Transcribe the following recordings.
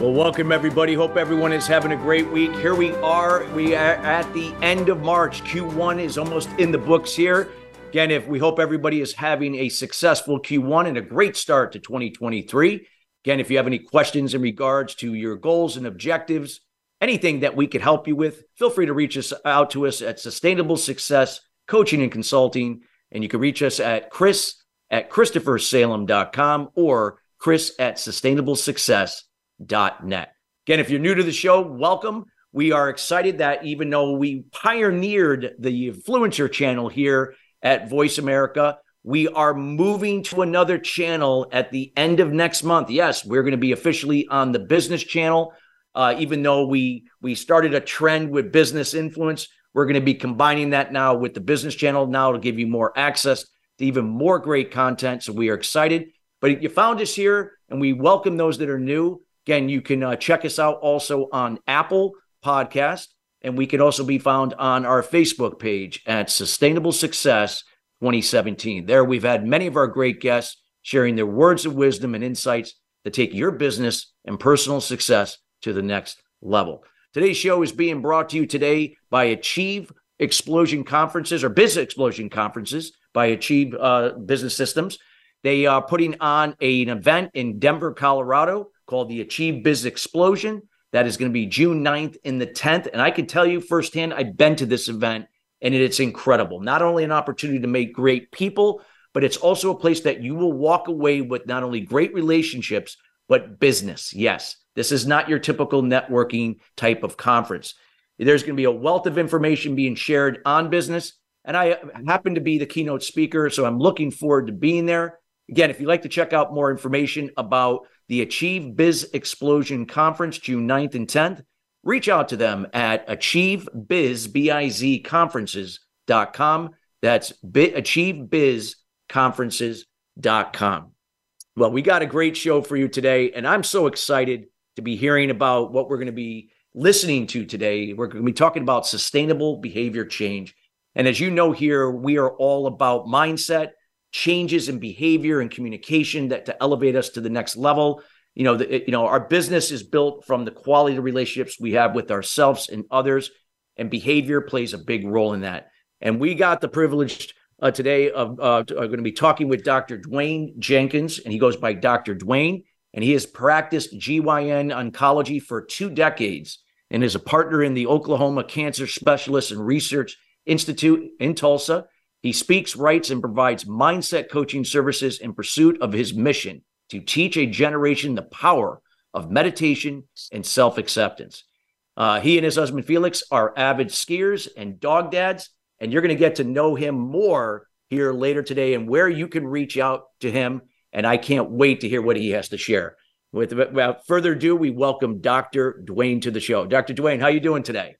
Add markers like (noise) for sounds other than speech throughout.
Well, welcome everybody. Hope everyone is having a great week. Here we are. We are at the end of March. Q1 is almost in the books here. Again, if we hope everybody is having a successful Q1 and a great start to 2023. Again, if you have any questions in regards to your goals and objectives, anything that we could help you with, feel free to reach us out to us at Sustainable Success Coaching and Consulting. And you can reach us at Chris at ChristopherSalem.com or Chris at Sustainable Success net. Again, if you're new to the show, welcome. We are excited that even though we pioneered the influencer channel here at Voice America, we are moving to another channel at the end of next month. Yes, we're going to be officially on the business channel. Uh, even though we we started a trend with business influence, we're going to be combining that now with the business channel now to give you more access to even more great content. So we are excited. But you found us here, and we welcome those that are new. Again, you can uh, check us out also on Apple Podcast, and we can also be found on our Facebook page at Sustainable Success 2017. There, we've had many of our great guests sharing their words of wisdom and insights to take your business and personal success to the next level. Today's show is being brought to you today by Achieve Explosion Conferences or Business Explosion Conferences by Achieve uh, Business Systems. They are putting on a, an event in Denver, Colorado called the Achieve Biz Explosion. That is going to be June 9th and the 10th. And I can tell you firsthand, I've been to this event and it's incredible. Not only an opportunity to make great people, but it's also a place that you will walk away with not only great relationships, but business. Yes, this is not your typical networking type of conference. There's going to be a wealth of information being shared on business. And I happen to be the keynote speaker. So I'm looking forward to being there. Again, if you'd like to check out more information about the Achieve Biz Explosion Conference, June 9th and 10th. Reach out to them at achievebiz, B-I-Z, conferences.com. That's achievebizconferences.com. Well, we got a great show for you today, and I'm so excited to be hearing about what we're going to be listening to today. We're going to be talking about sustainable behavior change. And as you know here, we are all about mindset changes in behavior and communication that to elevate us to the next level. You know, the, you know, our business is built from the quality of relationships we have with ourselves and others, and behavior plays a big role in that. And we got the privilege uh, today of uh, are going to be talking with Dr. Dwayne Jenkins, and he goes by Dr. Dwayne, and he has practiced GYN oncology for two decades and is a partner in the Oklahoma Cancer Specialists and Research Institute in Tulsa he speaks, writes, and provides mindset coaching services in pursuit of his mission to teach a generation the power of meditation and self acceptance. Uh, he and his husband Felix are avid skiers and dog dads, and you're going to get to know him more here later today and where you can reach out to him. And I can't wait to hear what he has to share. With, without further ado, we welcome Dr. Dwayne to the show. Dr. Dwayne, how you doing today?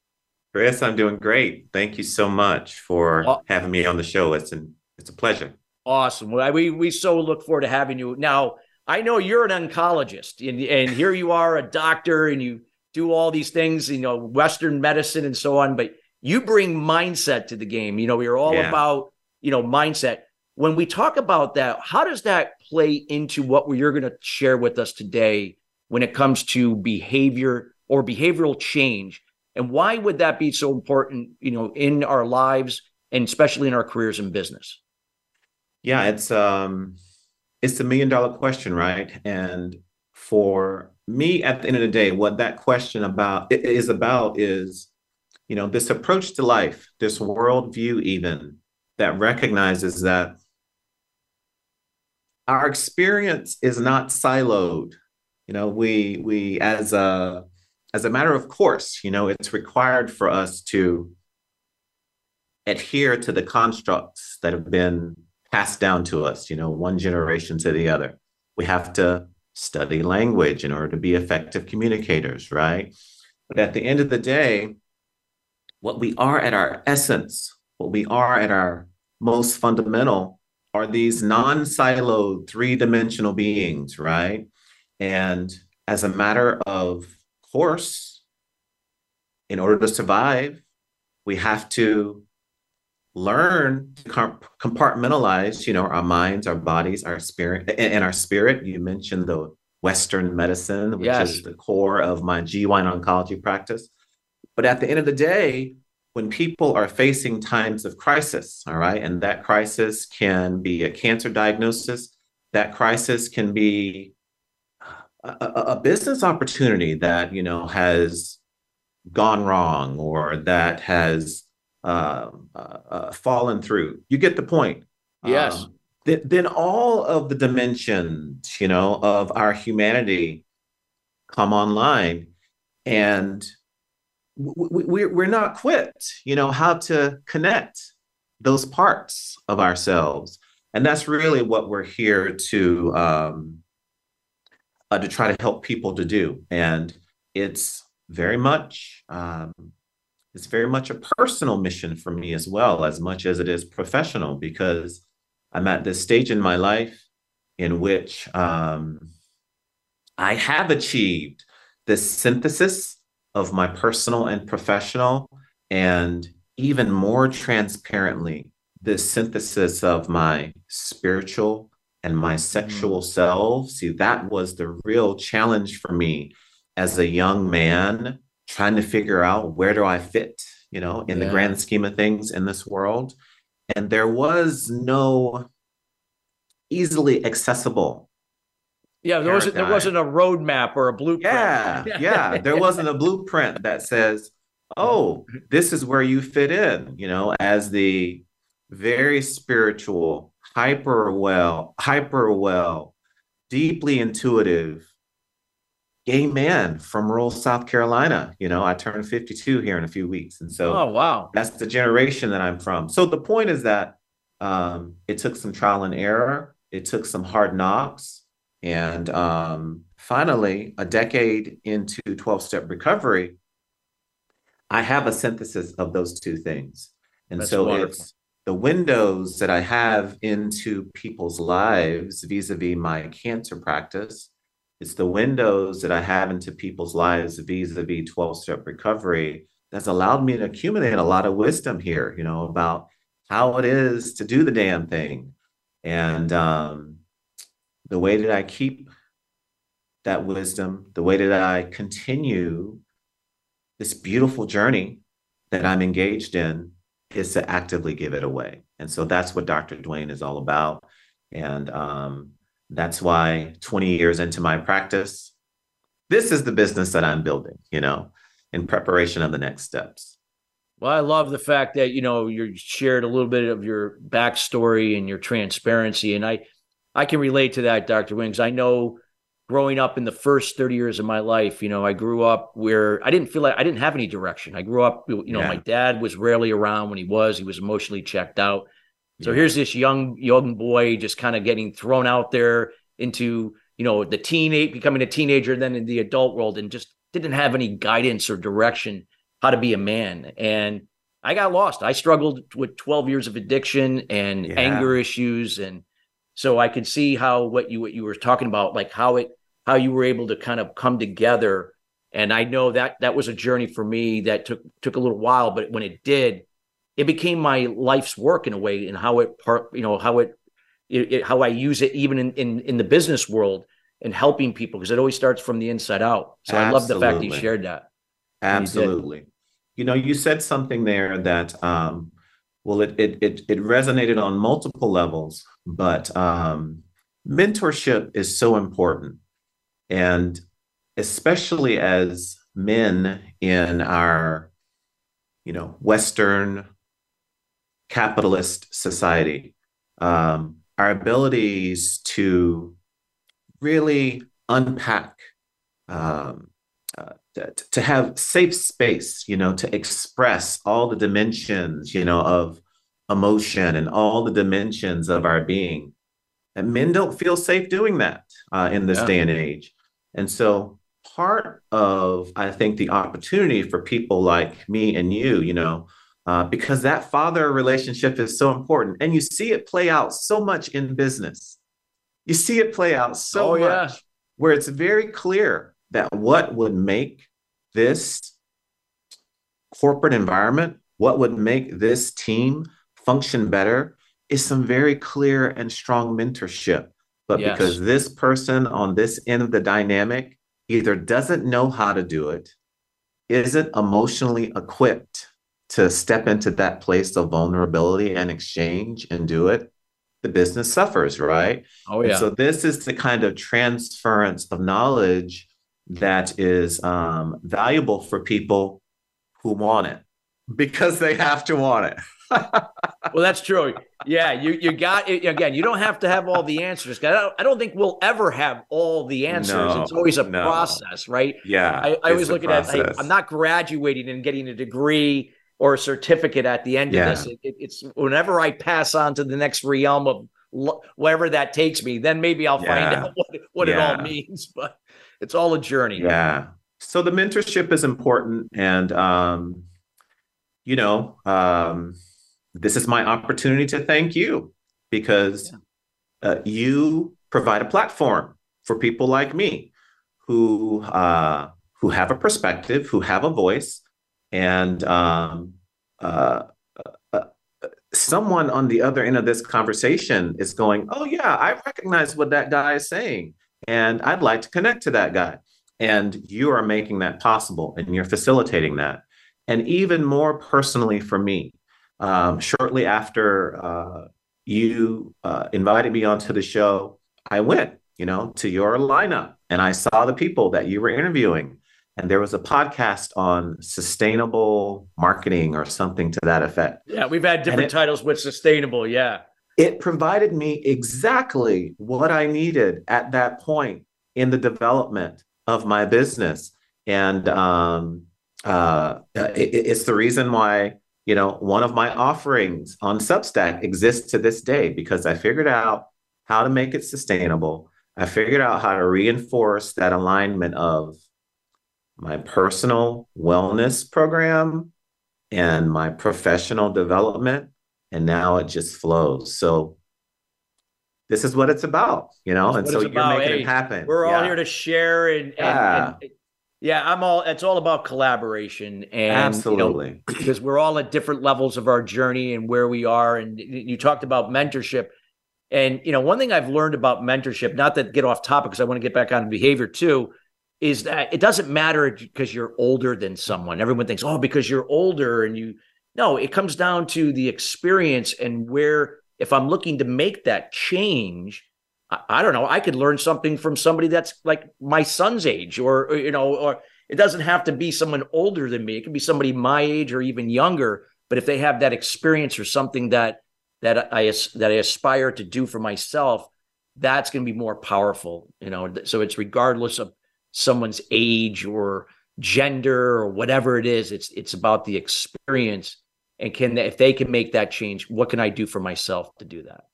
Chris, I'm doing great. Thank you so much for having me on the show. It's an it's a pleasure. Awesome. Well, we we so look forward to having you. Now, I know you're an oncologist, and, and here you are, a doctor, and you do all these things, you know, Western medicine and so on. But you bring mindset to the game. You know, we're all yeah. about you know mindset. When we talk about that, how does that play into what you're going to share with us today when it comes to behavior or behavioral change? And why would that be so important, you know, in our lives and especially in our careers in business? Yeah, it's um it's a million dollar question, right? And for me at the end of the day, what that question about is about is, you know, this approach to life, this worldview even that recognizes that our experience is not siloed. You know, we we as a as a matter of course, you know, it's required for us to adhere to the constructs that have been passed down to us, you know, one generation to the other. We have to study language in order to be effective communicators, right? But at the end of the day, what we are at our essence what we are at our most fundamental are these non siloed, three dimensional beings, right? And as a matter of course, in order to survive, we have to learn to compartmentalize, you know, our minds, our bodies, our spirit, and our spirit. You mentioned the Western medicine, which yes. is the core of my GYN oncology practice. But at the end of the day, when people are facing times of crisis, all right, and that crisis can be a cancer diagnosis, that crisis can be a, a business opportunity that you know has gone wrong or that has uh, uh, uh, fallen through. You get the point. Yes. Um, th- then all of the dimensions, you know, of our humanity come online, and we, we're not equipped, you know, how to connect those parts of ourselves, and that's really what we're here to um, uh, to try to help people to do. And it's very much um, it's very much a personal mission for me as well, as much as it is professional, because I'm at this stage in my life in which um, I have achieved this synthesis of my personal and professional, and even more transparently, this synthesis of my spiritual and my sexual mm-hmm. self. See, that was the real challenge for me as a young man trying to figure out where do I fit, you know, in yeah. the grand scheme of things in this world. And there was no easily accessible. Yeah, there wasn't there wasn't a roadmap or a blueprint. Yeah, yeah. There (laughs) wasn't a blueprint that says, oh, this is where you fit in, you know, as the very spiritual, hyper well, hyper well, deeply intuitive gay man from rural South Carolina. You know, I turned 52 here in a few weeks. And so oh wow. That's the generation that I'm from. So the point is that um, it took some trial and error, it took some hard knocks. And um, finally, a decade into 12 step recovery, I have a synthesis of those two things. And That's so wonderful. it's the windows that I have into people's lives vis a vis my cancer practice. It's the windows that I have into people's lives vis a vis 12 step recovery that's allowed me to accumulate a lot of wisdom here, you know, about how it is to do the damn thing. And um, the way that I keep that wisdom, the way that I continue this beautiful journey that I'm engaged in is to actively give it away. And so that's what Dr. Dwayne is all about. And um, that's why 20 years into my practice, this is the business that I'm building, you know, in preparation of the next steps. Well, I love the fact that, you know, you shared a little bit of your backstory and your transparency. And I, I can relate to that, Dr. Wings. I know growing up in the first 30 years of my life, you know, I grew up where I didn't feel like I didn't have any direction. I grew up, you know, yeah. my dad was rarely around when he was, he was emotionally checked out. So yeah. here's this young, young boy just kind of getting thrown out there into, you know, the teenage, becoming a teenager, then in the adult world and just didn't have any guidance or direction how to be a man. And I got lost. I struggled with 12 years of addiction and yeah. anger issues. And so I could see how what you, what you were talking about, like how it, how you were able to kind of come together. And I know that that was a journey for me that took took a little while, but when it did, it became my life's work in a way, and how it part, you know, how it, it, it how I use it even in, in in the business world and helping people because it always starts from the inside out. So Absolutely. I love the fact you shared that. Absolutely. You know, you said something there that um, well, it, it it it resonated on multiple levels, but um, mentorship is so important and especially as men in our, you know, Western capitalist society, um, our abilities to really unpack, um, uh, to, to have safe space, you know, to express all the dimensions, you know, of emotion and all the dimensions of our being. And men don't feel safe doing that uh, in this yeah. day and age. And so part of, I think, the opportunity for people like me and you, you know, uh, because that father relationship is so important. And you see it play out so much in business. You see it play out so oh, much yeah. where it's very clear that what would make this corporate environment, what would make this team function better is some very clear and strong mentorship. But yes. because this person on this end of the dynamic either doesn't know how to do it, isn't emotionally equipped to step into that place of vulnerability and exchange and do it, the business suffers, right? Oh, yeah. And so this is the kind of transference of knowledge that is um, valuable for people who want it because they have to want it. Well, that's true. Yeah, you you got it again. You don't have to have all the answers. I don't, I don't think we'll ever have all the answers. No, it's always a no. process, right? Yeah. I, I always look at. I'm not graduating and getting a degree or a certificate at the end yeah. of this. It, it, it's whenever I pass on to the next realm of wherever that takes me, then maybe I'll yeah. find out what, what yeah. it all means. But it's all a journey. Yeah. So the mentorship is important, and um, you know, um, this is my opportunity to thank you because uh, you provide a platform for people like me who uh, who have a perspective, who have a voice, and um, uh, uh, uh, someone on the other end of this conversation is going, "Oh yeah, I recognize what that guy is saying, and I'd like to connect to that guy." And you are making that possible, and you're facilitating that. And even more personally for me, um, shortly after uh, you uh, invited me onto the show, I went, you know, to your lineup and I saw the people that you were interviewing. And there was a podcast on sustainable marketing or something to that effect. Yeah, we've had different it, titles with sustainable. Yeah. It provided me exactly what I needed at that point in the development of my business. And um, uh, it, it's the reason why you know, one of my offerings on Substack exists to this day because I figured out how to make it sustainable. I figured out how to reinforce that alignment of my personal wellness program and my professional development. And now it just flows. So this is what it's about, you know, That's and so you're about. making hey, it happen. We're yeah. all here to share and, and, yeah. and yeah, I'm all. It's all about collaboration, and absolutely you know, (clears throat) because we're all at different levels of our journey and where we are. And you talked about mentorship, and you know, one thing I've learned about mentorship, not to get off topic, because I want to get back on behavior too, is that it doesn't matter because you're older than someone. Everyone thinks, oh, because you're older, and you. No, it comes down to the experience and where. If I'm looking to make that change, I, don't know. I could learn something from somebody that's like my son's age, or, or you know, or it doesn't have to be someone older than me. It could be somebody my age or even younger. But if they have that experience or something that that I that I aspire to do for myself, that's going to be more powerful. You know, so it's regardless of someone's age or gender or whatever it is. It's it's about the experience and can if they can make that change, what can I do for myself to do that?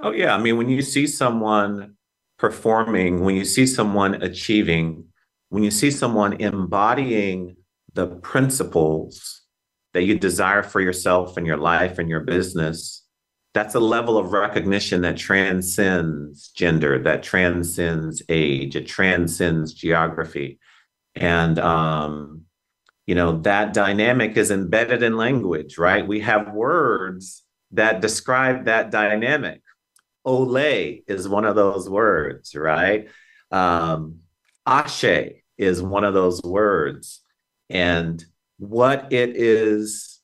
Oh, yeah. I mean, when you see someone performing, when you see someone achieving, when you see someone embodying the principles that you desire for yourself and your life and your business, that's a level of recognition that transcends gender, that transcends age, it transcends geography. And, um, you know, that dynamic is embedded in language, right? We have words that describe that dynamic. Ole is one of those words, right? Um, ashe is one of those words. And what it is,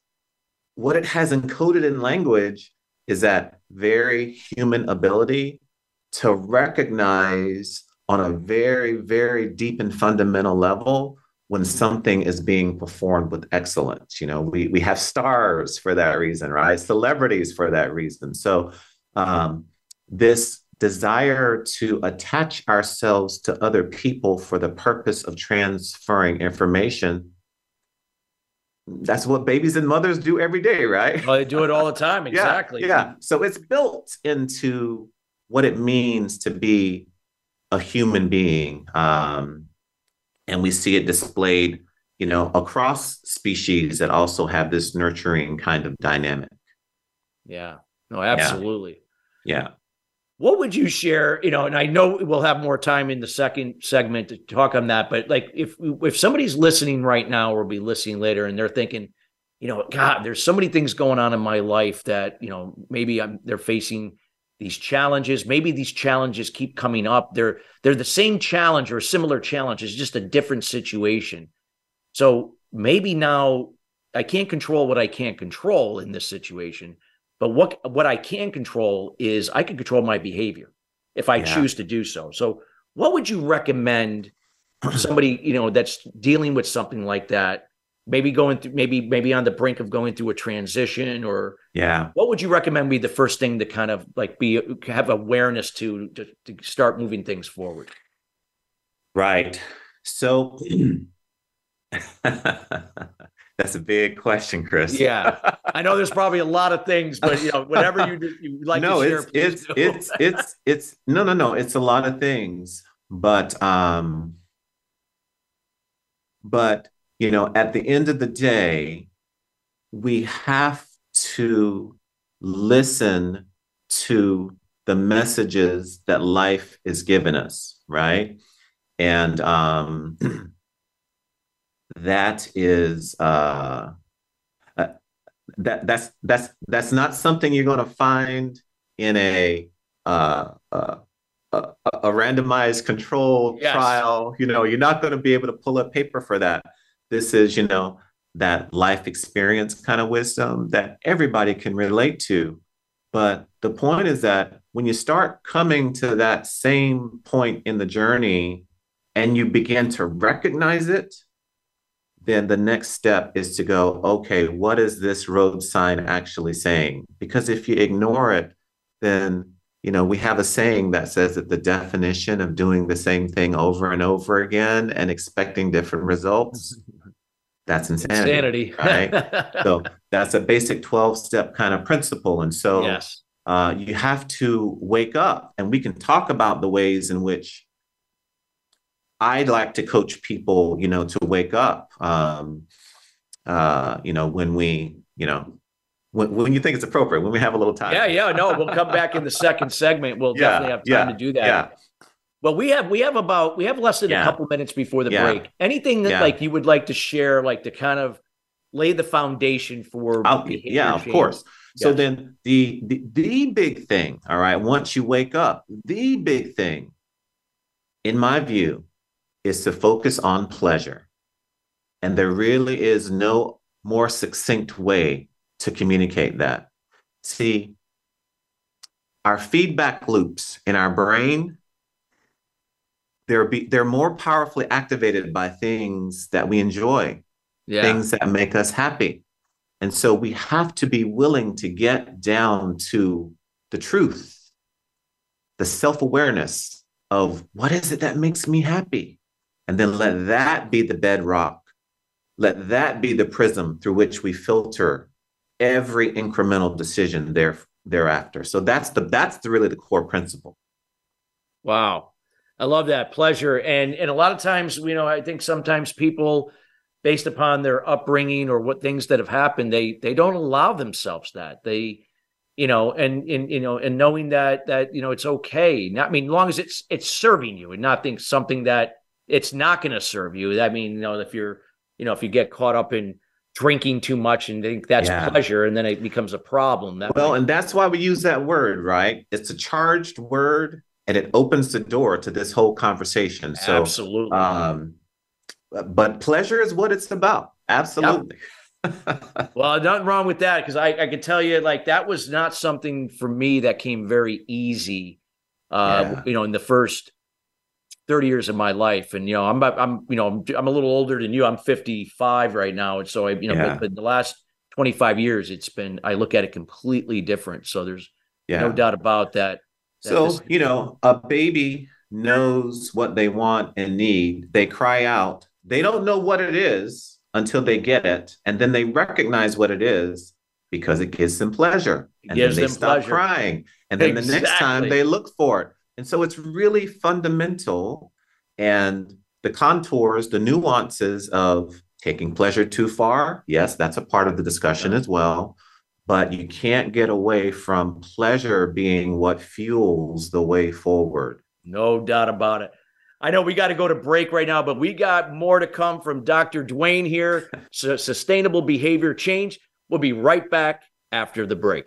what it has encoded in language is that very human ability to recognize on a very, very deep and fundamental level when something is being performed with excellence. You know, we we have stars for that reason, right? Celebrities for that reason. So um, this desire to attach ourselves to other people for the purpose of transferring information that's what babies and mothers do every day right well, they do it all the (laughs) time exactly yeah, yeah so it's built into what it means to be a human being um, and we see it displayed you know, across species that also have this nurturing kind of dynamic. Yeah. No, absolutely. Yeah. yeah. What would you share? You know, and I know we'll have more time in the second segment to talk on that, but like if if somebody's listening right now or will be listening later and they're thinking, you know, God, there's so many things going on in my life that, you know, maybe I'm they're facing these challenges. Maybe these challenges keep coming up. They're they're the same challenge or similar challenge it's just a different situation. So maybe now I can't control what I can't control in this situation, but what what I can control is I can control my behavior if I yeah. choose to do so. So what would you recommend (clears throat) somebody, you know, that's dealing with something like that, maybe going through maybe maybe on the brink of going through a transition or yeah. What would you recommend be the first thing to kind of like be have awareness to to, to start moving things forward? Right. So (clears throat) (laughs) That's a big question, Chris. Yeah, I know there's probably a lot of things, but you know, whatever you you like no, to share, it's it's, it's it's it's no no no, it's a lot of things, but um, but you know, at the end of the day, we have to listen to the messages that life is giving us, right? And um (clears throat) that is uh, uh, that that's that's that's not something you're going to find in a uh, uh, a, a randomized control yes. trial. You know, you're not going to be able to pull a paper for that. This is, you know, that life experience kind of wisdom that everybody can relate to. But the point is that when you start coming to that same point in the journey and you begin to recognize it, then the next step is to go, okay, what is this road sign actually saying? Because if you ignore it, then you know we have a saying that says that the definition of doing the same thing over and over again and expecting different results (laughs) that's insanity, insanity. right (laughs) so that's a basic 12 step kind of principle and so yes. uh, you have to wake up and we can talk about the ways in which I like to coach people, you know, to wake up. Um, uh, you know, when we, you know, when, when you think it's appropriate, when we have a little time. Yeah, yeah, no, we'll come back in the second segment. We'll yeah, definitely have time yeah, to do that. Yeah. Well, we have we have about we have less than yeah. a couple minutes before the break. Anything that like you would like to share, like to kind of lay the foundation for yeah, of course. So then the, the the big thing, all right, once you wake up, the big thing, in my view, is to focus on pleasure. And there really is no more succinct way to communicate that. See, our feedback loops in our brain, they're, be, they're more powerfully activated by things that we enjoy, yeah. things that make us happy. And so we have to be willing to get down to the truth, the self awareness of what is it that makes me happy? And then let that be the bedrock. Let that be the prism through which we filter every incremental decision there thereafter. So that's the that's the really the core principle. Wow. I love that pleasure. And and a lot of times, you know, I think sometimes people based upon their upbringing or what things that have happened, they they don't allow themselves that. They you know, and and you know, and knowing that that you know it's okay. Not I mean, long as it's it's serving you and not think something that it's not going to serve you. I mean, you know, if you're, you know, if you get caught up in drinking too much and think that's yeah. pleasure, and then it becomes a problem. That well, and that's why we use that word, right? It's a charged word, and it opens the door to this whole conversation. So, absolutely. Um, but pleasure is what it's about. Absolutely. Yep. well, nothing wrong with that because I, I can tell you, like that was not something for me that came very easy. Uh, yeah. you know, in the first 30 years of my life and you know i'm i'm you know i'm, I'm a little older than you i'm 55 right now and so i you know yeah. but, but the last 25 years it's been i look at it completely different so there's yeah. no doubt about that, that so this- you know a baby knows what they want and need they cry out they don't know what it is until they get it and then they recognize what it is because it gives them pleasure and then they stop pleasure. crying and then exactly. the next time they look for it and so it's really fundamental. And the contours, the nuances of taking pleasure too far, yes, that's a part of the discussion as well. But you can't get away from pleasure being what fuels the way forward. No doubt about it. I know we got to go to break right now, but we got more to come from Dr. Dwayne here. (laughs) So sustainable behavior change. We'll be right back after the break.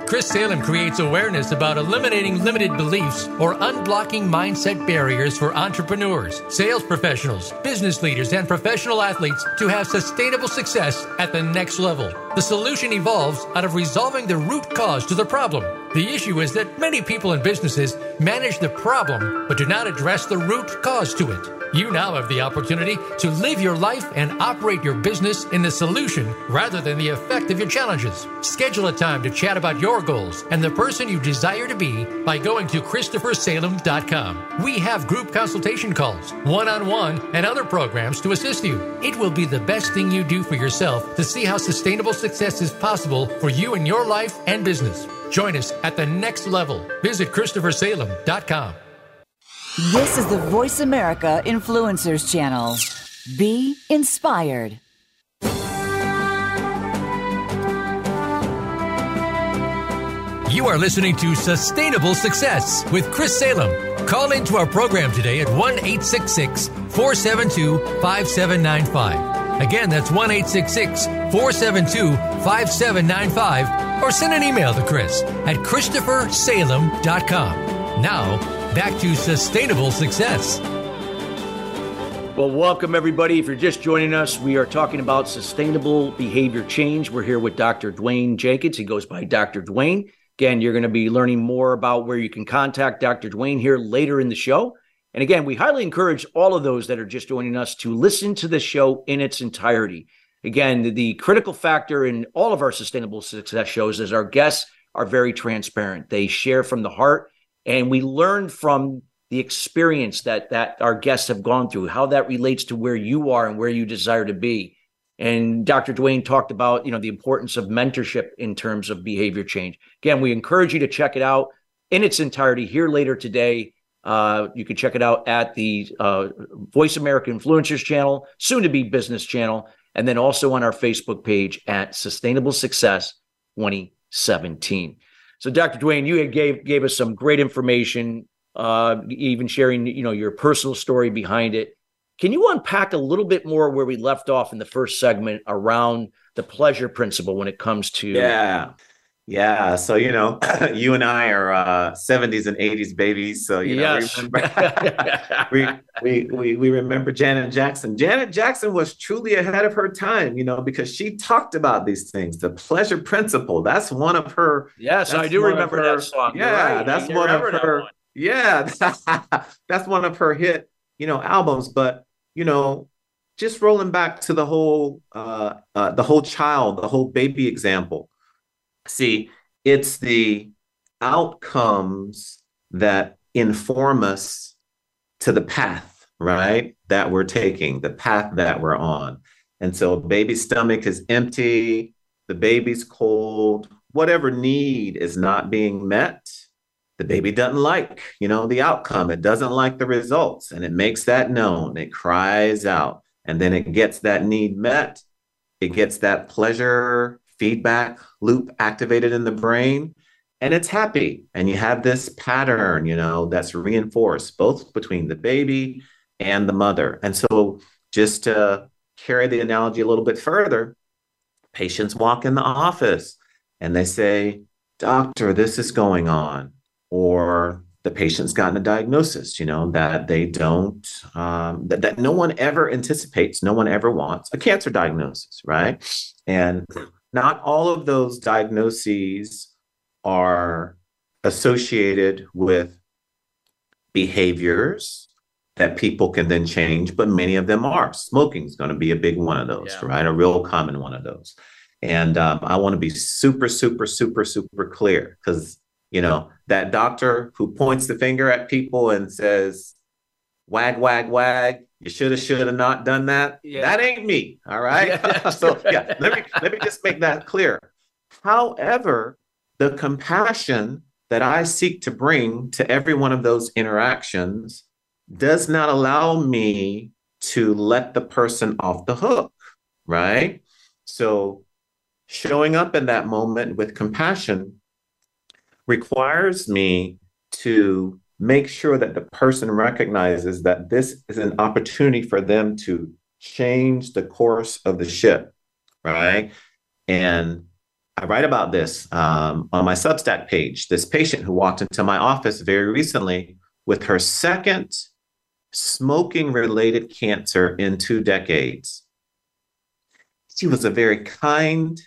Chris Salem creates awareness about eliminating limited beliefs or unblocking mindset barriers for entrepreneurs, sales professionals, business leaders, and professional athletes to have sustainable success at the next level. The solution evolves out of resolving the root cause to the problem. The issue is that many people and businesses manage the problem but do not address the root cause to it. You now have the opportunity to live your life and operate your business in the solution rather than the effect of your challenges. Schedule a time to chat about your goals and the person you desire to be by going to ChristopherSalem.com. We have group consultation calls, one on one, and other programs to assist you. It will be the best thing you do for yourself to see how sustainable success is possible for you in your life and business. Join us at the next level. Visit ChristopherSalem.com. This is the Voice America Influencers Channel. Be inspired. You are listening to Sustainable Success with Chris Salem. Call into our program today at 1 866 472 5795. Again, that's 1 866 472 5795. Or send an email to Chris at ChristopherSalem.com. Now, back to sustainable success. Well, welcome everybody. If you're just joining us, we are talking about sustainable behavior change. We're here with Dr. Dwayne Jenkins. He goes by Dr. Dwayne. Again, you're going to be learning more about where you can contact Dr. Dwayne here later in the show. And again, we highly encourage all of those that are just joining us to listen to the show in its entirety. Again, the, the critical factor in all of our sustainable success shows is our guests are very transparent. They share from the heart and we learn from the experience that that our guests have gone through how that relates to where you are and where you desire to be and dr dwayne talked about you know the importance of mentorship in terms of behavior change again we encourage you to check it out in its entirety here later today uh, you can check it out at the uh, voice america influencers channel soon to be business channel and then also on our facebook page at sustainable success 2017 so, Dr. Dwayne, you gave gave us some great information, uh, even sharing you know your personal story behind it. Can you unpack a little bit more where we left off in the first segment around the pleasure principle when it comes to yeah yeah, so you know, (clears throat) you and I are uh, 70s and 80s babies, so you know, yes. (laughs) we, we, we we remember Janet Jackson. Janet Jackson was truly ahead of her time, you know, because she talked about these things. The pleasure principle. That's one of her. Yes, I do remember her, that song. Yeah, right. that's one of her. One. Yeah, (laughs) that's one of her hit, you know, albums. But you know, just rolling back to the whole, uh, uh, the whole child, the whole baby example See, it's the outcomes that inform us to the path, right? That we're taking, the path that we're on. And so, baby's stomach is empty, the baby's cold, whatever need is not being met, the baby doesn't like, you know, the outcome. It doesn't like the results, and it makes that known. It cries out, and then it gets that need met. It gets that pleasure feedback loop activated in the brain and it's happy and you have this pattern you know that's reinforced both between the baby and the mother and so just to carry the analogy a little bit further patients walk in the office and they say doctor this is going on or the patient's gotten a diagnosis you know that they don't um, that, that no one ever anticipates no one ever wants a cancer diagnosis right and not all of those diagnoses are associated with behaviors that people can then change, but many of them are. Smoking is going to be a big one of those, yeah. right? A real common one of those. And um, I want to be super, super, super, super clear because You know, that doctor who points the finger at people and says, wag, wag, wag, you should have, should have not done that. Yeah. That ain't me. All right. Yeah. (laughs) so yeah, let me let me just make that clear. However, the compassion that I seek to bring to every one of those interactions does not allow me to let the person off the hook, right? So showing up in that moment with compassion requires me to make sure that the person recognizes that this is an opportunity for them to change the course of the ship, right? And I write about this um, on my Substack page. This patient who walked into my office very recently with her second smoking related cancer in two decades. She was a very kind,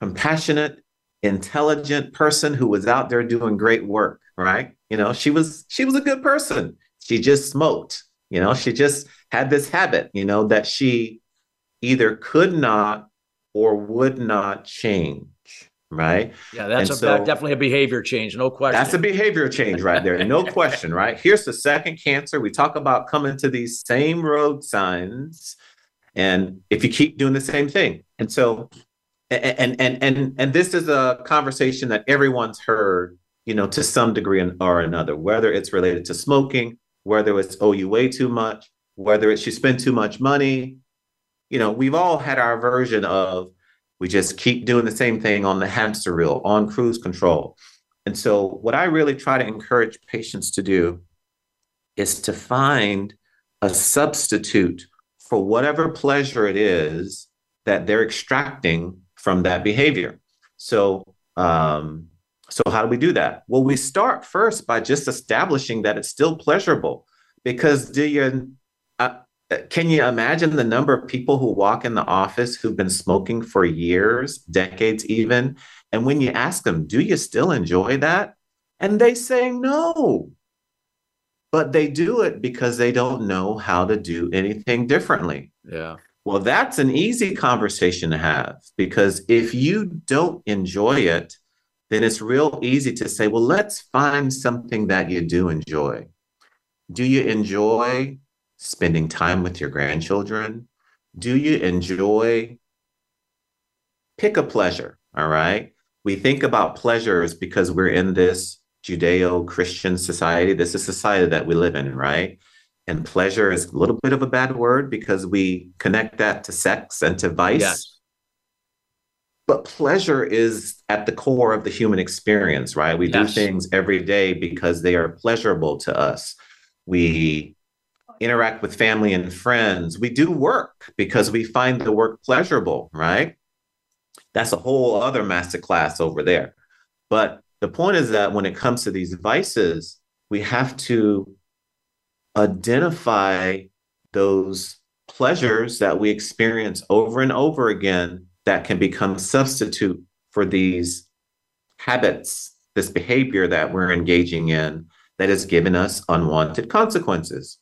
compassionate, intelligent person who was out there doing great work, right? You know, she was she was a good person. She just smoked. You know, she just had this habit, you know, that she either could not or would not change, right? Yeah, that's a, so, definitely a behavior change, no question. That's a behavior change right there, no (laughs) question, right? Here's the second cancer. We talk about coming to these same road signs, and if you keep doing the same thing, and so, and and and and this is a conversation that everyone's heard you know, to some degree or another, whether it's related to smoking, whether it's, oh, you weigh too much, whether it's you spend too much money. You know, we've all had our version of we just keep doing the same thing on the hamster wheel, on cruise control. And so, what I really try to encourage patients to do is to find a substitute for whatever pleasure it is that they're extracting from that behavior. So, um, so, how do we do that? Well, we start first by just establishing that it's still pleasurable. Because do you, uh, can you imagine the number of people who walk in the office who've been smoking for years, decades even? And when you ask them, do you still enjoy that? And they say no. But they do it because they don't know how to do anything differently. Yeah. Well, that's an easy conversation to have because if you don't enjoy it, then it's real easy to say, well, let's find something that you do enjoy. Do you enjoy spending time with your grandchildren? Do you enjoy pick a pleasure? All right. We think about pleasures because we're in this Judeo Christian society. This is society that we live in, right? And pleasure is a little bit of a bad word because we connect that to sex and to vice. Yes but pleasure is at the core of the human experience, right? We yes. do things every day because they are pleasurable to us. We interact with family and friends. We do work because we find the work pleasurable, right? That's a whole other masterclass over there. But the point is that when it comes to these vices, we have to identify those pleasures that we experience over and over again that can become substitute for these habits, this behavior that we're engaging in that has given us unwanted consequences.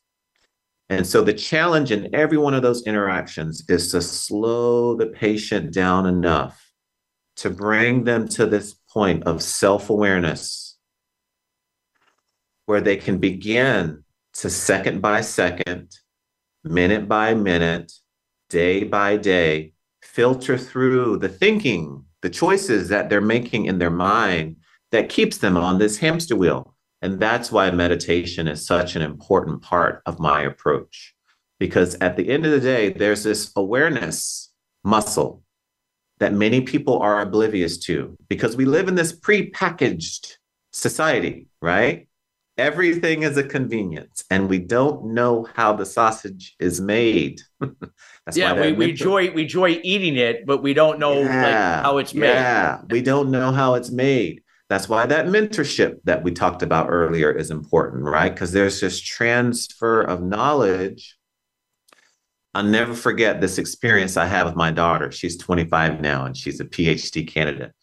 And so the challenge in every one of those interactions is to slow the patient down enough to bring them to this point of self awareness where they can begin to second by second, minute by minute, day by day, filter through the thinking, the choices that they're making in their mind that keeps them on this hamster wheel. And that's why meditation is such an important part of my approach. Because at the end of the day, there's this awareness muscle that many people are oblivious to because we live in this pre-packaged society, right? Everything is a convenience, and we don't know how the sausage is made. (laughs) yeah, we, we enjoy we enjoy eating it, but we don't know yeah, like, how it's made. Yeah, we don't know how it's made. That's why that mentorship that we talked about earlier is important, right? Because there's this transfer of knowledge. I'll never forget this experience I had with my daughter. She's 25 now, and she's a PhD candidate.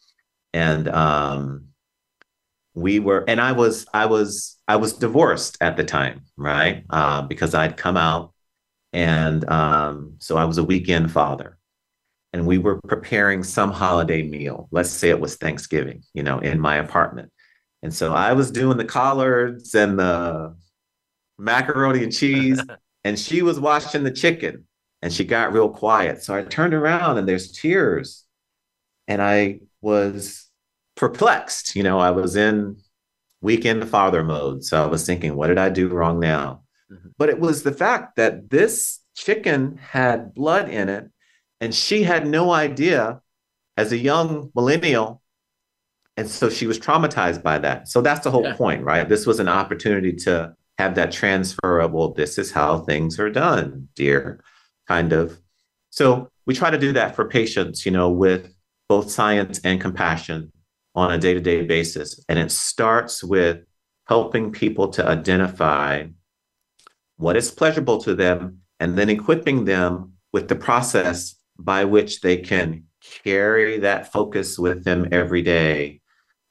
And um, we were and i was i was i was divorced at the time right uh, because i'd come out and um, so i was a weekend father and we were preparing some holiday meal let's say it was thanksgiving you know in my apartment And so I was doing the collards and the macaroni and cheese, (laughs) and she was washing the chicken and she got real quiet. So I turned around and there's tears. And I was perplexed. You know, I was in weekend father mode. So I was thinking, what did I do wrong now? Mm-hmm. But it was the fact that this chicken had blood in it. And she had no idea as a young millennial and so she was traumatized by that. So that's the whole yeah. point, right? This was an opportunity to have that transfer of, well, this is how things are done, dear, kind of. So we try to do that for patients, you know, with both science and compassion on a day to day basis. And it starts with helping people to identify what is pleasurable to them and then equipping them with the process by which they can carry that focus with them every day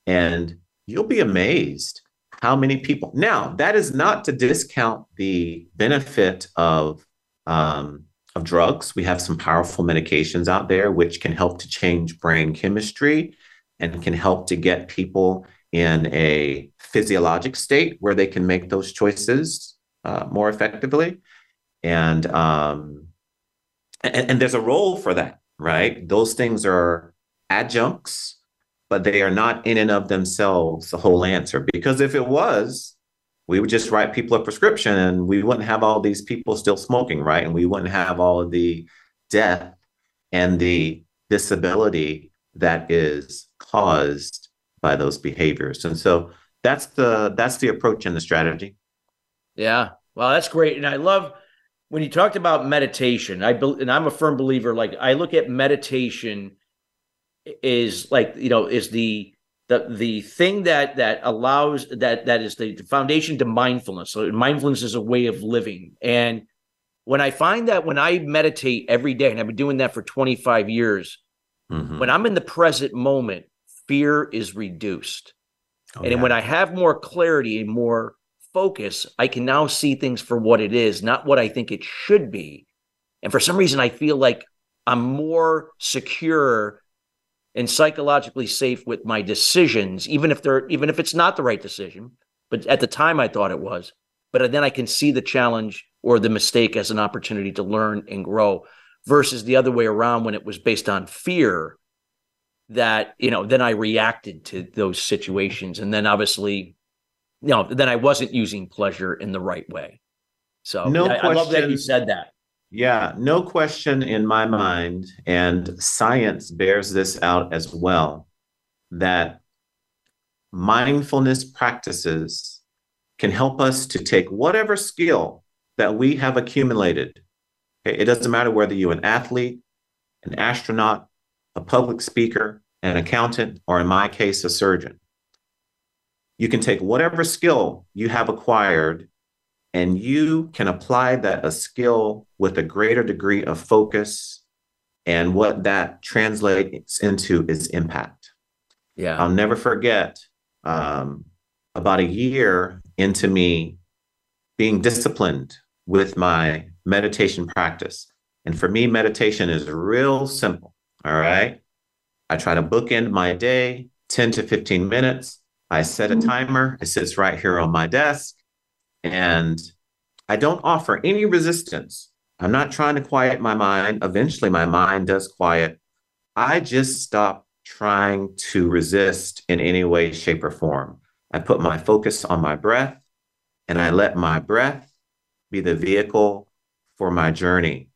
and you'll be amazed how many people. Now, that is not to discount the benefit of, um, of drugs. We have some powerful medications out there which can help to change brain chemistry and can help to get people in a physiologic state where they can make those choices uh, more effectively. And, um, and, and there's a role for that, right? Those things are adjuncts but they are not in and of themselves the whole answer. Because if it was, we would just write people a prescription and we wouldn't have all these people still smoking, right? And we wouldn't have all of the death and the disability that is caused by those behaviors. And so that's the that's the approach and the strategy. Yeah. Well, that's great. And I love when you talked about meditation. I be, and I'm a firm believer like I look at meditation is like you know is the the the thing that that allows that that is the, the foundation to mindfulness. So mindfulness is a way of living, and when I find that when I meditate every day, and I've been doing that for 25 years, mm-hmm. when I'm in the present moment, fear is reduced. Oh, and yeah. when I have more clarity and more focus, I can now see things for what it is, not what I think it should be. And for some reason, I feel like I'm more secure and psychologically safe with my decisions, even if they're even if it's not the right decision. But at the time, I thought it was. But then I can see the challenge or the mistake as an opportunity to learn and grow, versus the other way around when it was based on fear. That you know, then I reacted to those situations, and then obviously, you know, then I wasn't using pleasure in the right way. So no I, I love that you said that. Yeah, no question in my mind, and science bears this out as well, that mindfulness practices can help us to take whatever skill that we have accumulated. It doesn't matter whether you're an athlete, an astronaut, a public speaker, an accountant, or in my case, a surgeon. You can take whatever skill you have acquired and you can apply that a skill with a greater degree of focus and what that translates into is impact yeah i'll never forget um, about a year into me being disciplined with my meditation practice and for me meditation is real simple all right i try to bookend my day 10 to 15 minutes i set a mm-hmm. timer it sits right here on my desk and I don't offer any resistance. I'm not trying to quiet my mind. Eventually, my mind does quiet. I just stop trying to resist in any way, shape, or form. I put my focus on my breath and I let my breath be the vehicle for my journey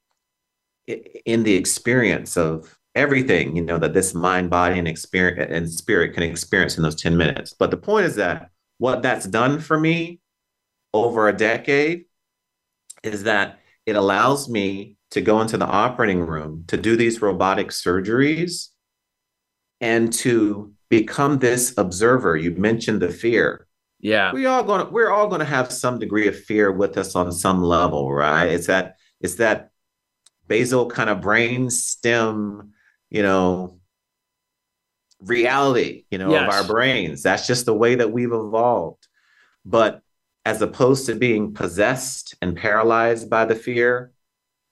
in the experience of everything you know that this mind body and experience and spirit can experience in those 10 minutes but the point is that what that's done for me over a decade is that it allows me to go into the operating room to do these robotic surgeries and to become this observer. You mentioned the fear. Yeah. We all gonna we're all gonna have some degree of fear with us on some level, right? It's that it's that basal kind of brain stem, you know, reality, you know, yes. of our brains. That's just the way that we've evolved. But as opposed to being possessed and paralyzed by the fear,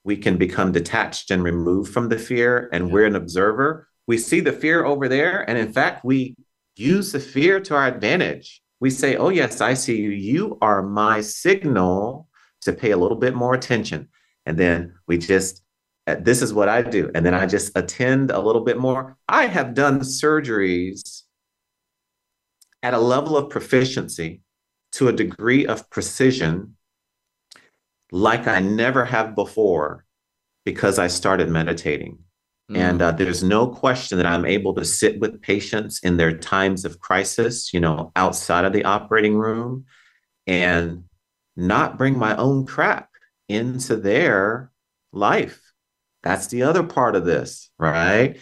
we can become detached and removed from the fear, and yeah. we're an observer. We see the fear over there, and in fact, we use the fear to our advantage. We say, Oh, yes, I see you. You are my signal to pay a little bit more attention. And then we just, uh, this is what I do. And then I just attend a little bit more. I have done surgeries at a level of proficiency to a degree of precision like I never have before because I started meditating. Mm. And uh, there's no question that I'm able to sit with patients in their times of crisis, you know, outside of the operating room and not bring my own crap into their life. That's the other part of this, right?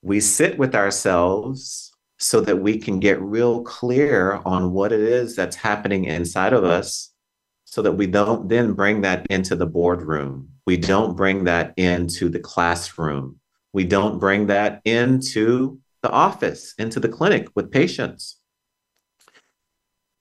We sit with ourselves so that we can get real clear on what it is that's happening inside of us so that we don't then bring that into the boardroom. We don't bring that into the classroom. We don't bring that into the office, into the clinic with patients.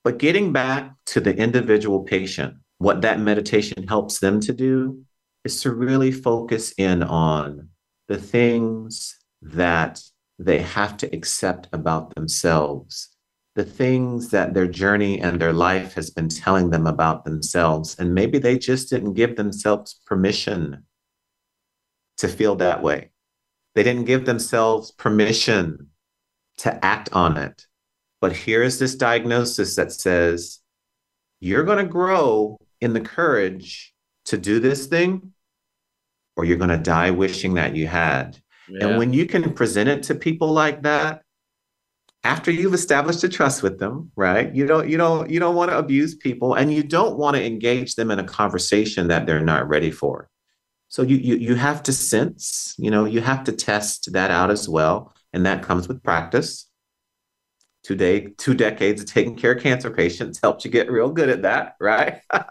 But getting back to the individual patient, what that meditation helps them to do is to really focus in on the things that they have to accept about themselves, the things that their journey and their life has been telling them about themselves. And maybe they just didn't give themselves permission to feel that way. They didn't give themselves permission to act on it. But here's this diagnosis that says, you're going to grow in the courage to do this thing, or you're going to die wishing that you had. Yeah. And when you can present it to people like that, after you've established a trust with them, right? You don't you don't you don't want to abuse people and you don't want to engage them in a conversation that they're not ready for. So you you you have to sense, you know, you have to test that out as well, and that comes with practice. Two day, two decades of taking care of cancer patients helped you get real good at that, right? (laughs) but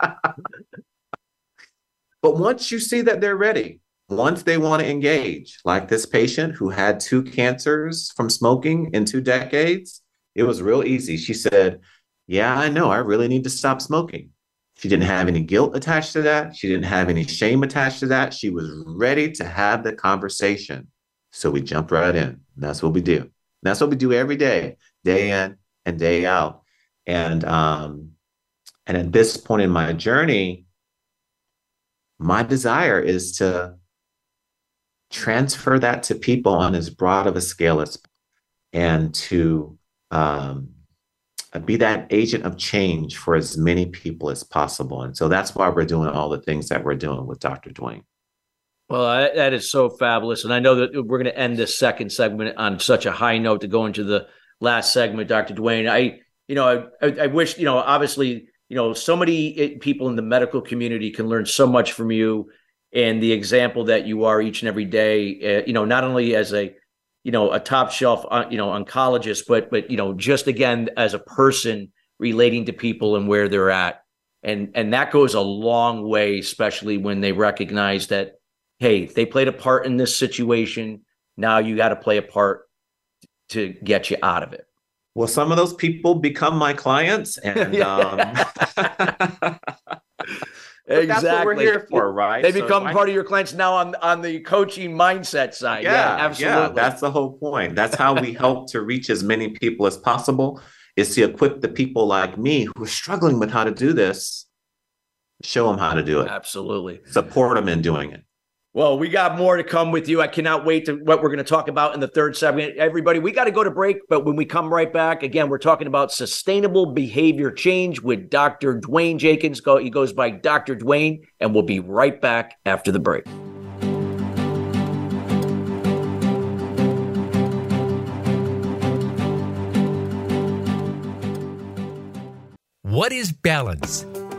once you see that they're ready, once they want to engage, like this patient who had two cancers from smoking in two decades, it was real easy. She said, Yeah, I know, I really need to stop smoking. She didn't have any guilt attached to that. She didn't have any shame attached to that. She was ready to have the conversation. So we jumped right in. That's what we do. That's what we do every day, day in and day out. And um, and at this point in my journey, my desire is to transfer that to people on as broad of a scale as and to um, be that agent of change for as many people as possible. And so that's why we're doing all the things that we're doing with Dr. Dwayne. Well, that is so fabulous. And I know that we're going to end this second segment on such a high note to go into the last segment, Dr. Dwayne. I, you know, I, I wish, you know, obviously, you know, so many eh, people in the medical community can learn so much from you and the example that you are each and every day uh, you know not only as a you know a top shelf uh, you know oncologist but but you know just again as a person relating to people and where they're at. And and that goes a long way especially when they recognize that hey they played a part in this situation. Now you got to play a part to get you out of it. Well some of those people become my clients and (laughs) um (laughs) exactly. That's what we're here for, right? They become so part of your clients now on on the coaching mindset side. Yeah, yeah absolutely. Yeah, that's the whole point. That's how we help to reach as many people as possible. Is to equip the people like me who are struggling with how to do this, show them how to do it. Absolutely. Support them in doing it. Well, we got more to come with you. I cannot wait to what we're going to talk about in the third segment. Everybody, we got to go to break, but when we come right back, again, we're talking about sustainable behavior change with Dr. Dwayne Jenkins. He goes by Dr. Dwayne, and we'll be right back after the break. What is balance?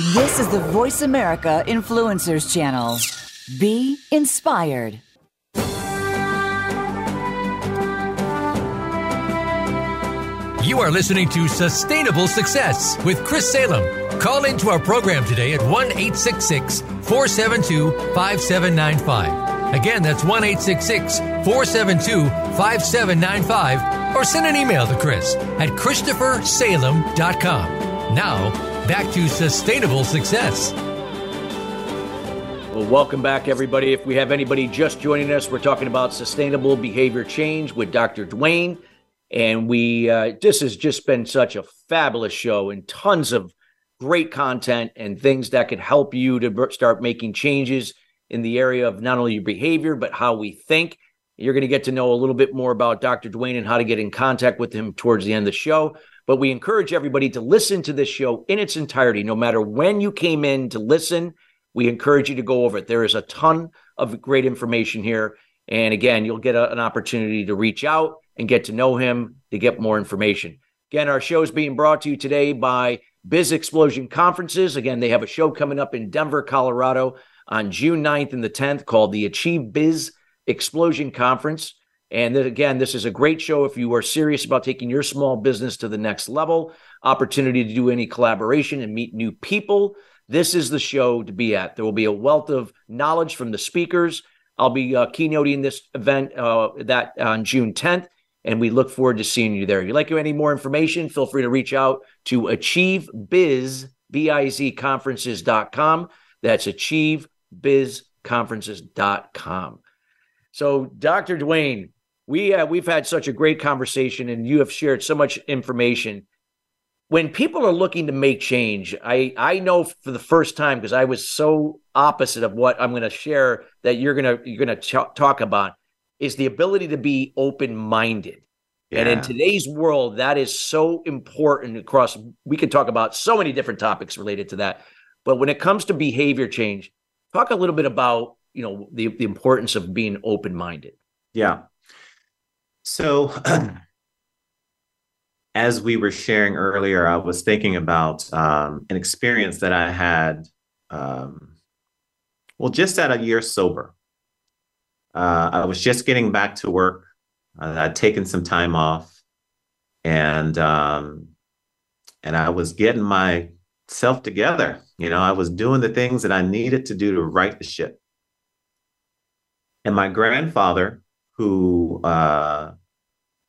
This is the Voice America Influencers Channel. Be inspired. You are listening to Sustainable Success with Chris Salem. Call into our program today at 1 866 472 5795. Again, that's 1 866 472 5795. Or send an email to Chris at ChristopherSalem.com. Now, back to Sustainable Success. Well, welcome back, everybody. If we have anybody just joining us, we're talking about sustainable behavior change with Dr. Dwayne. And we, uh, this has just been such a fabulous show and tons of great content and things that could help you to start making changes in the area of not only your behavior, but how we think. You're going to get to know a little bit more about Dr. Dwayne and how to get in contact with him towards the end of the show. But we encourage everybody to listen to this show in its entirety, no matter when you came in to listen. We encourage you to go over it. There is a ton of great information here. And again, you'll get a, an opportunity to reach out and get to know him to get more information. Again, our show is being brought to you today by Biz Explosion Conferences. Again, they have a show coming up in Denver, Colorado on June 9th and the 10th called the Achieve Biz Explosion Conference. And then again, this is a great show if you are serious about taking your small business to the next level, opportunity to do any collaboration and meet new people. This is the show to be at. There will be a wealth of knowledge from the speakers. I'll be uh, keynoting this event uh, that on June 10th and we look forward to seeing you there. If you'd like any more information, feel free to reach out to achievebiz, B-I-Z conferences.com. That's achievebizconferences.com. So, Dr. Dwayne, we uh, we've had such a great conversation, and you have shared so much information. When people are looking to make change, I I know for the first time because I was so opposite of what I'm going to share that you're gonna you're gonna talk about is the ability to be open minded. Yeah. And in today's world, that is so important across. We could talk about so many different topics related to that. But when it comes to behavior change, talk a little bit about you know the, the importance of being open minded. Yeah. So (clears throat) as we were sharing earlier, I was thinking about um, an experience that I had. Um, well, just at a year sober. Uh, I was just getting back to work. Uh, I'd taken some time off, and um, and I was getting myself together. You know, I was doing the things that I needed to do to right the ship. And my grandfather, who uh,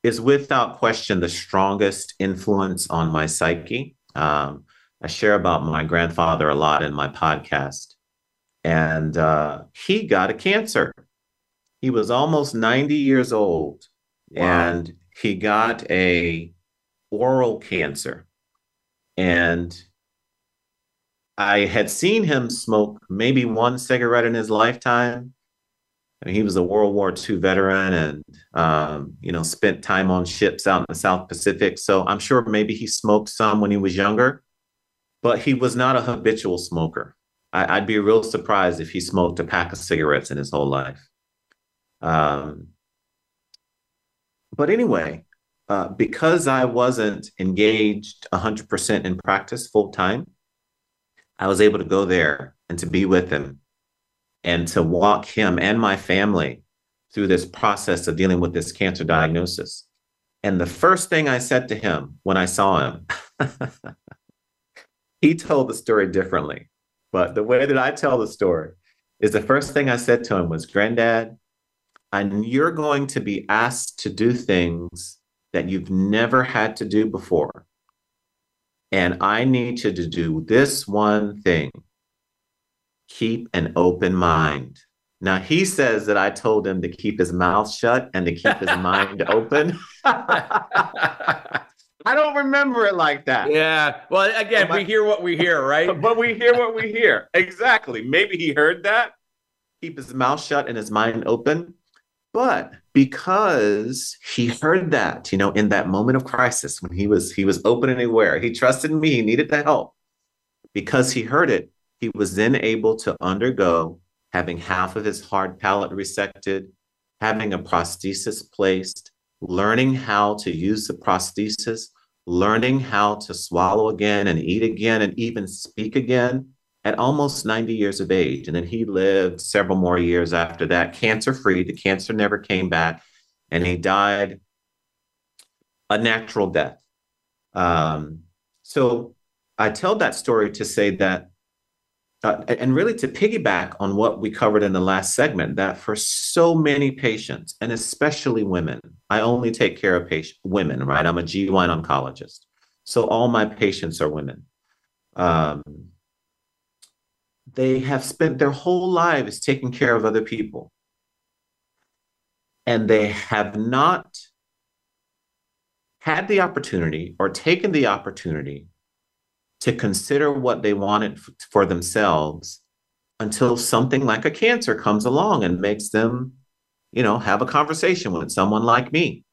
is without question the strongest influence on my psyche. Um, I share about my grandfather a lot in my podcast, and uh, he got a cancer. He was almost 90 years old. Wow. and he got a oral cancer. And i had seen him smoke maybe one cigarette in his lifetime I mean, he was a world war ii veteran and um, you know spent time on ships out in the south pacific. So i'm sure maybe he smoked some when he was younger but he was not a habitual smoker. I, i'd be real surprised if he smoked a pack of cigarettes in his whole life. Um, but anyway, uh, because I wasn't engaged 100% in practice full time, I was able to go there and to be with him and to walk him and my family through this process of dealing with this cancer diagnosis. And the first thing I said to him when I saw him, (laughs) he told the story differently. But the way that I tell the story is the first thing I said to him was, Granddad, and you're going to be asked to do things that you've never had to do before. And I need you to do this one thing keep an open mind. Now, he says that I told him to keep his mouth shut and to keep his mind (laughs) open. (laughs) I don't remember it like that. Yeah. Well, again, we hear what we hear, right? (laughs) but we hear what we hear. Exactly. Maybe he heard that. Keep his mouth shut and his mind open. But because he heard that, you know, in that moment of crisis when he was he was open and aware, he trusted me, he needed the help. Because he heard it, he was then able to undergo having half of his hard palate resected, having a prosthesis placed, learning how to use the prosthesis, learning how to swallow again and eat again and even speak again at almost 90 years of age. And then he lived several more years after that, cancer free. The cancer never came back, and he died a natural death. Um, so I tell that story to say that, uh, and really to piggyback on what we covered in the last segment, that for so many patients, and especially women, I only take care of patient, women, right? I'm a GYN oncologist. So all my patients are women. Um, they have spent their whole lives taking care of other people. And they have not had the opportunity or taken the opportunity to consider what they wanted for themselves until something like a cancer comes along and makes them, you know, have a conversation with someone like me.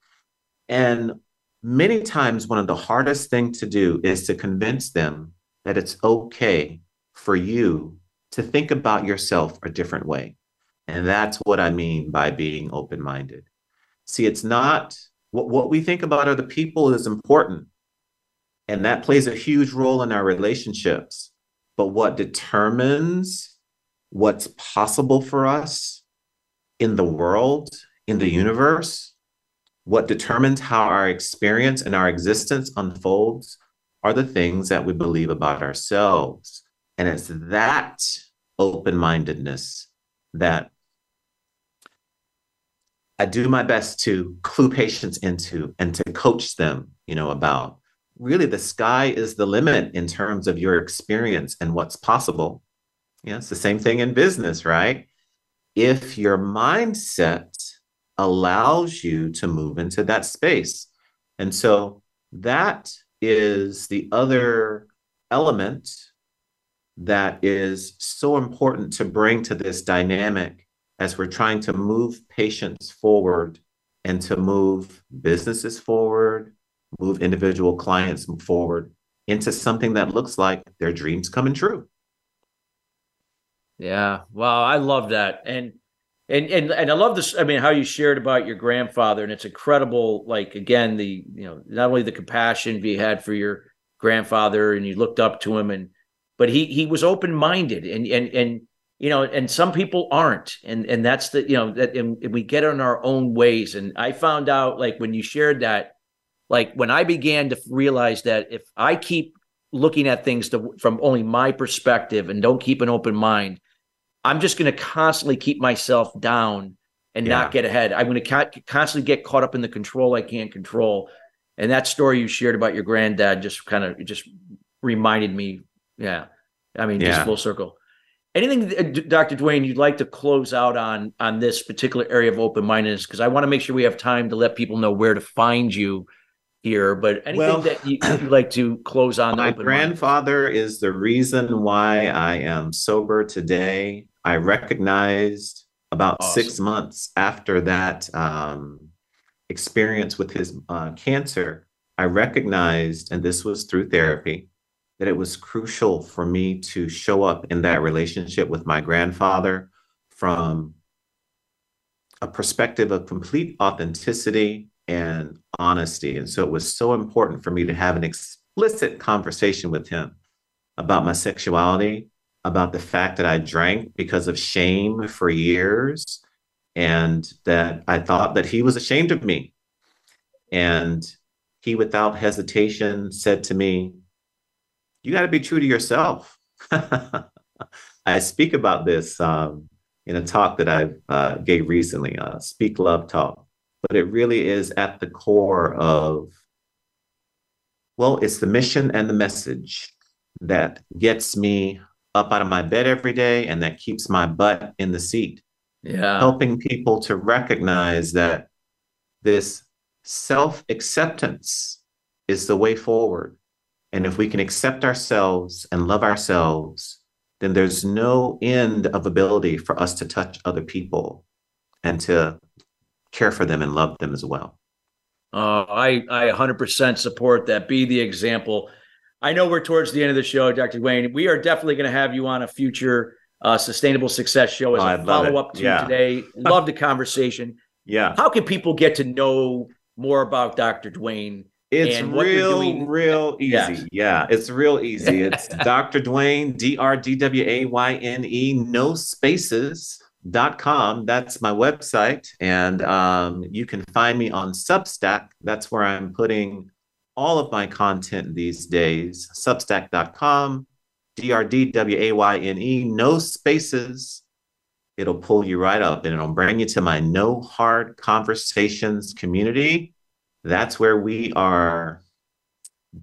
And many times, one of the hardest things to do is to convince them that it's okay for you to think about yourself a different way. And that's what I mean by being open minded. See, it's not what, what we think about other people is important. And that plays a huge role in our relationships. But what determines what's possible for us in the world, in the universe, what determines how our experience and our existence unfolds are the things that we believe about ourselves. And it's that open mindedness that I do my best to clue patients into and to coach them, you know, about really the sky is the limit in terms of your experience and what's possible. Yeah, it's the same thing in business, right? If your mindset allows you to move into that space. And so that is the other element that is so important to bring to this dynamic as we're trying to move patients forward and to move businesses forward, move individual clients forward into something that looks like their dreams coming true. Yeah. Wow. I love that. And and and and I love this. I mean, how you shared about your grandfather, and it's incredible. Like again, the you know not only the compassion you had for your grandfather, and you looked up to him, and but he he was open minded and and and you know and some people aren't and and that's the you know that and we get in our own ways and i found out like when you shared that like when i began to realize that if i keep looking at things to, from only my perspective and don't keep an open mind i'm just going to constantly keep myself down and yeah. not get ahead i'm going to ca- constantly get caught up in the control i can't control and that story you shared about your granddad just kind of just reminded me yeah. I mean, yeah. just full circle. Anything, uh, Dr. Dwayne, you'd like to close out on on this particular area of open mindedness? Because I want to make sure we have time to let people know where to find you here. But anything well, that you, would like to close on? My grandfather is the reason why I am sober today. I recognized about awesome. six months after that um, experience with his uh, cancer, I recognized, and this was through therapy, that it was crucial for me to show up in that relationship with my grandfather from a perspective of complete authenticity and honesty. And so it was so important for me to have an explicit conversation with him about my sexuality, about the fact that I drank because of shame for years, and that I thought that he was ashamed of me. And he, without hesitation, said to me, you got to be true to yourself. (laughs) I speak about this um, in a talk that I uh, gave recently, uh, Speak Love Talk, but it really is at the core of, well, it's the mission and the message that gets me up out of my bed every day and that keeps my butt in the seat. Yeah. Helping people to recognize that this self acceptance is the way forward and if we can accept ourselves and love ourselves, then there's no end of ability for us to touch other people and to care for them and love them as well. Uh, I I 100% support that. Be the example. I know we're towards the end of the show, Dr. Wayne. We are definitely going to have you on a future uh, sustainable success show as oh, a follow up to yeah. today. (laughs) Love the conversation. Yeah. How can people get to know more about Dr. Dwayne? It's real, real easy. Yes. Yeah, it's real easy. It's (laughs) Dr. Dwayne, D R D W A Y N E, no spaces. Dot com. That's my website. And um, you can find me on Substack. That's where I'm putting all of my content these days. Substack.com, D R D W A Y N E, no spaces. It'll pull you right up and it'll bring you to my No Hard Conversations community. That's where we are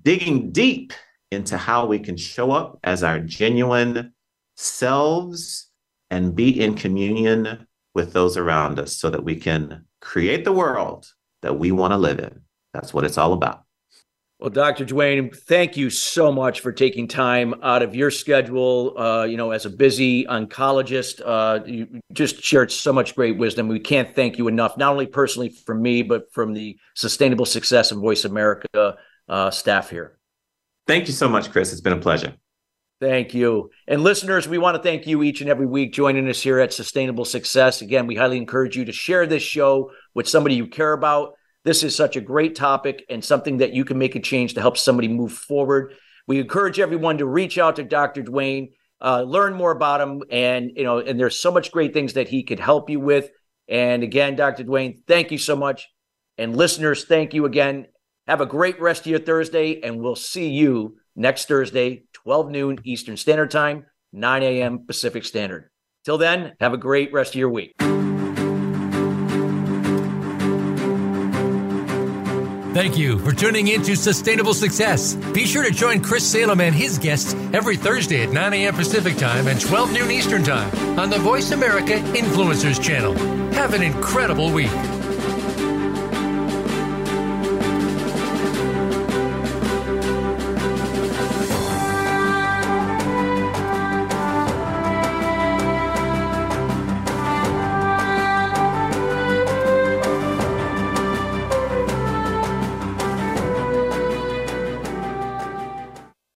digging deep into how we can show up as our genuine selves and be in communion with those around us so that we can create the world that we want to live in. That's what it's all about. Well, Dr. Dwayne, thank you so much for taking time out of your schedule. Uh, you know, as a busy oncologist, uh, you just shared so much great wisdom. We can't thank you enough, not only personally from me, but from the Sustainable Success and Voice America uh, staff here. Thank you so much, Chris. It's been a pleasure. Thank you. And listeners, we want to thank you each and every week joining us here at Sustainable Success. Again, we highly encourage you to share this show with somebody you care about. This is such a great topic and something that you can make a change to help somebody move forward. We encourage everyone to reach out to Dr. Dwayne, uh, learn more about him, and you know, and there's so much great things that he could help you with. And again, Dr. Dwayne, thank you so much. And listeners, thank you again. Have a great rest of your Thursday, and we'll see you next Thursday, 12 noon Eastern Standard Time, 9 a.m. Pacific Standard. Till then, have a great rest of your week. Thank you for tuning in to Sustainable Success. Be sure to join Chris Salem and his guests every Thursday at 9 a.m. Pacific Time and 12 noon Eastern Time on the Voice America Influencers Channel. Have an incredible week.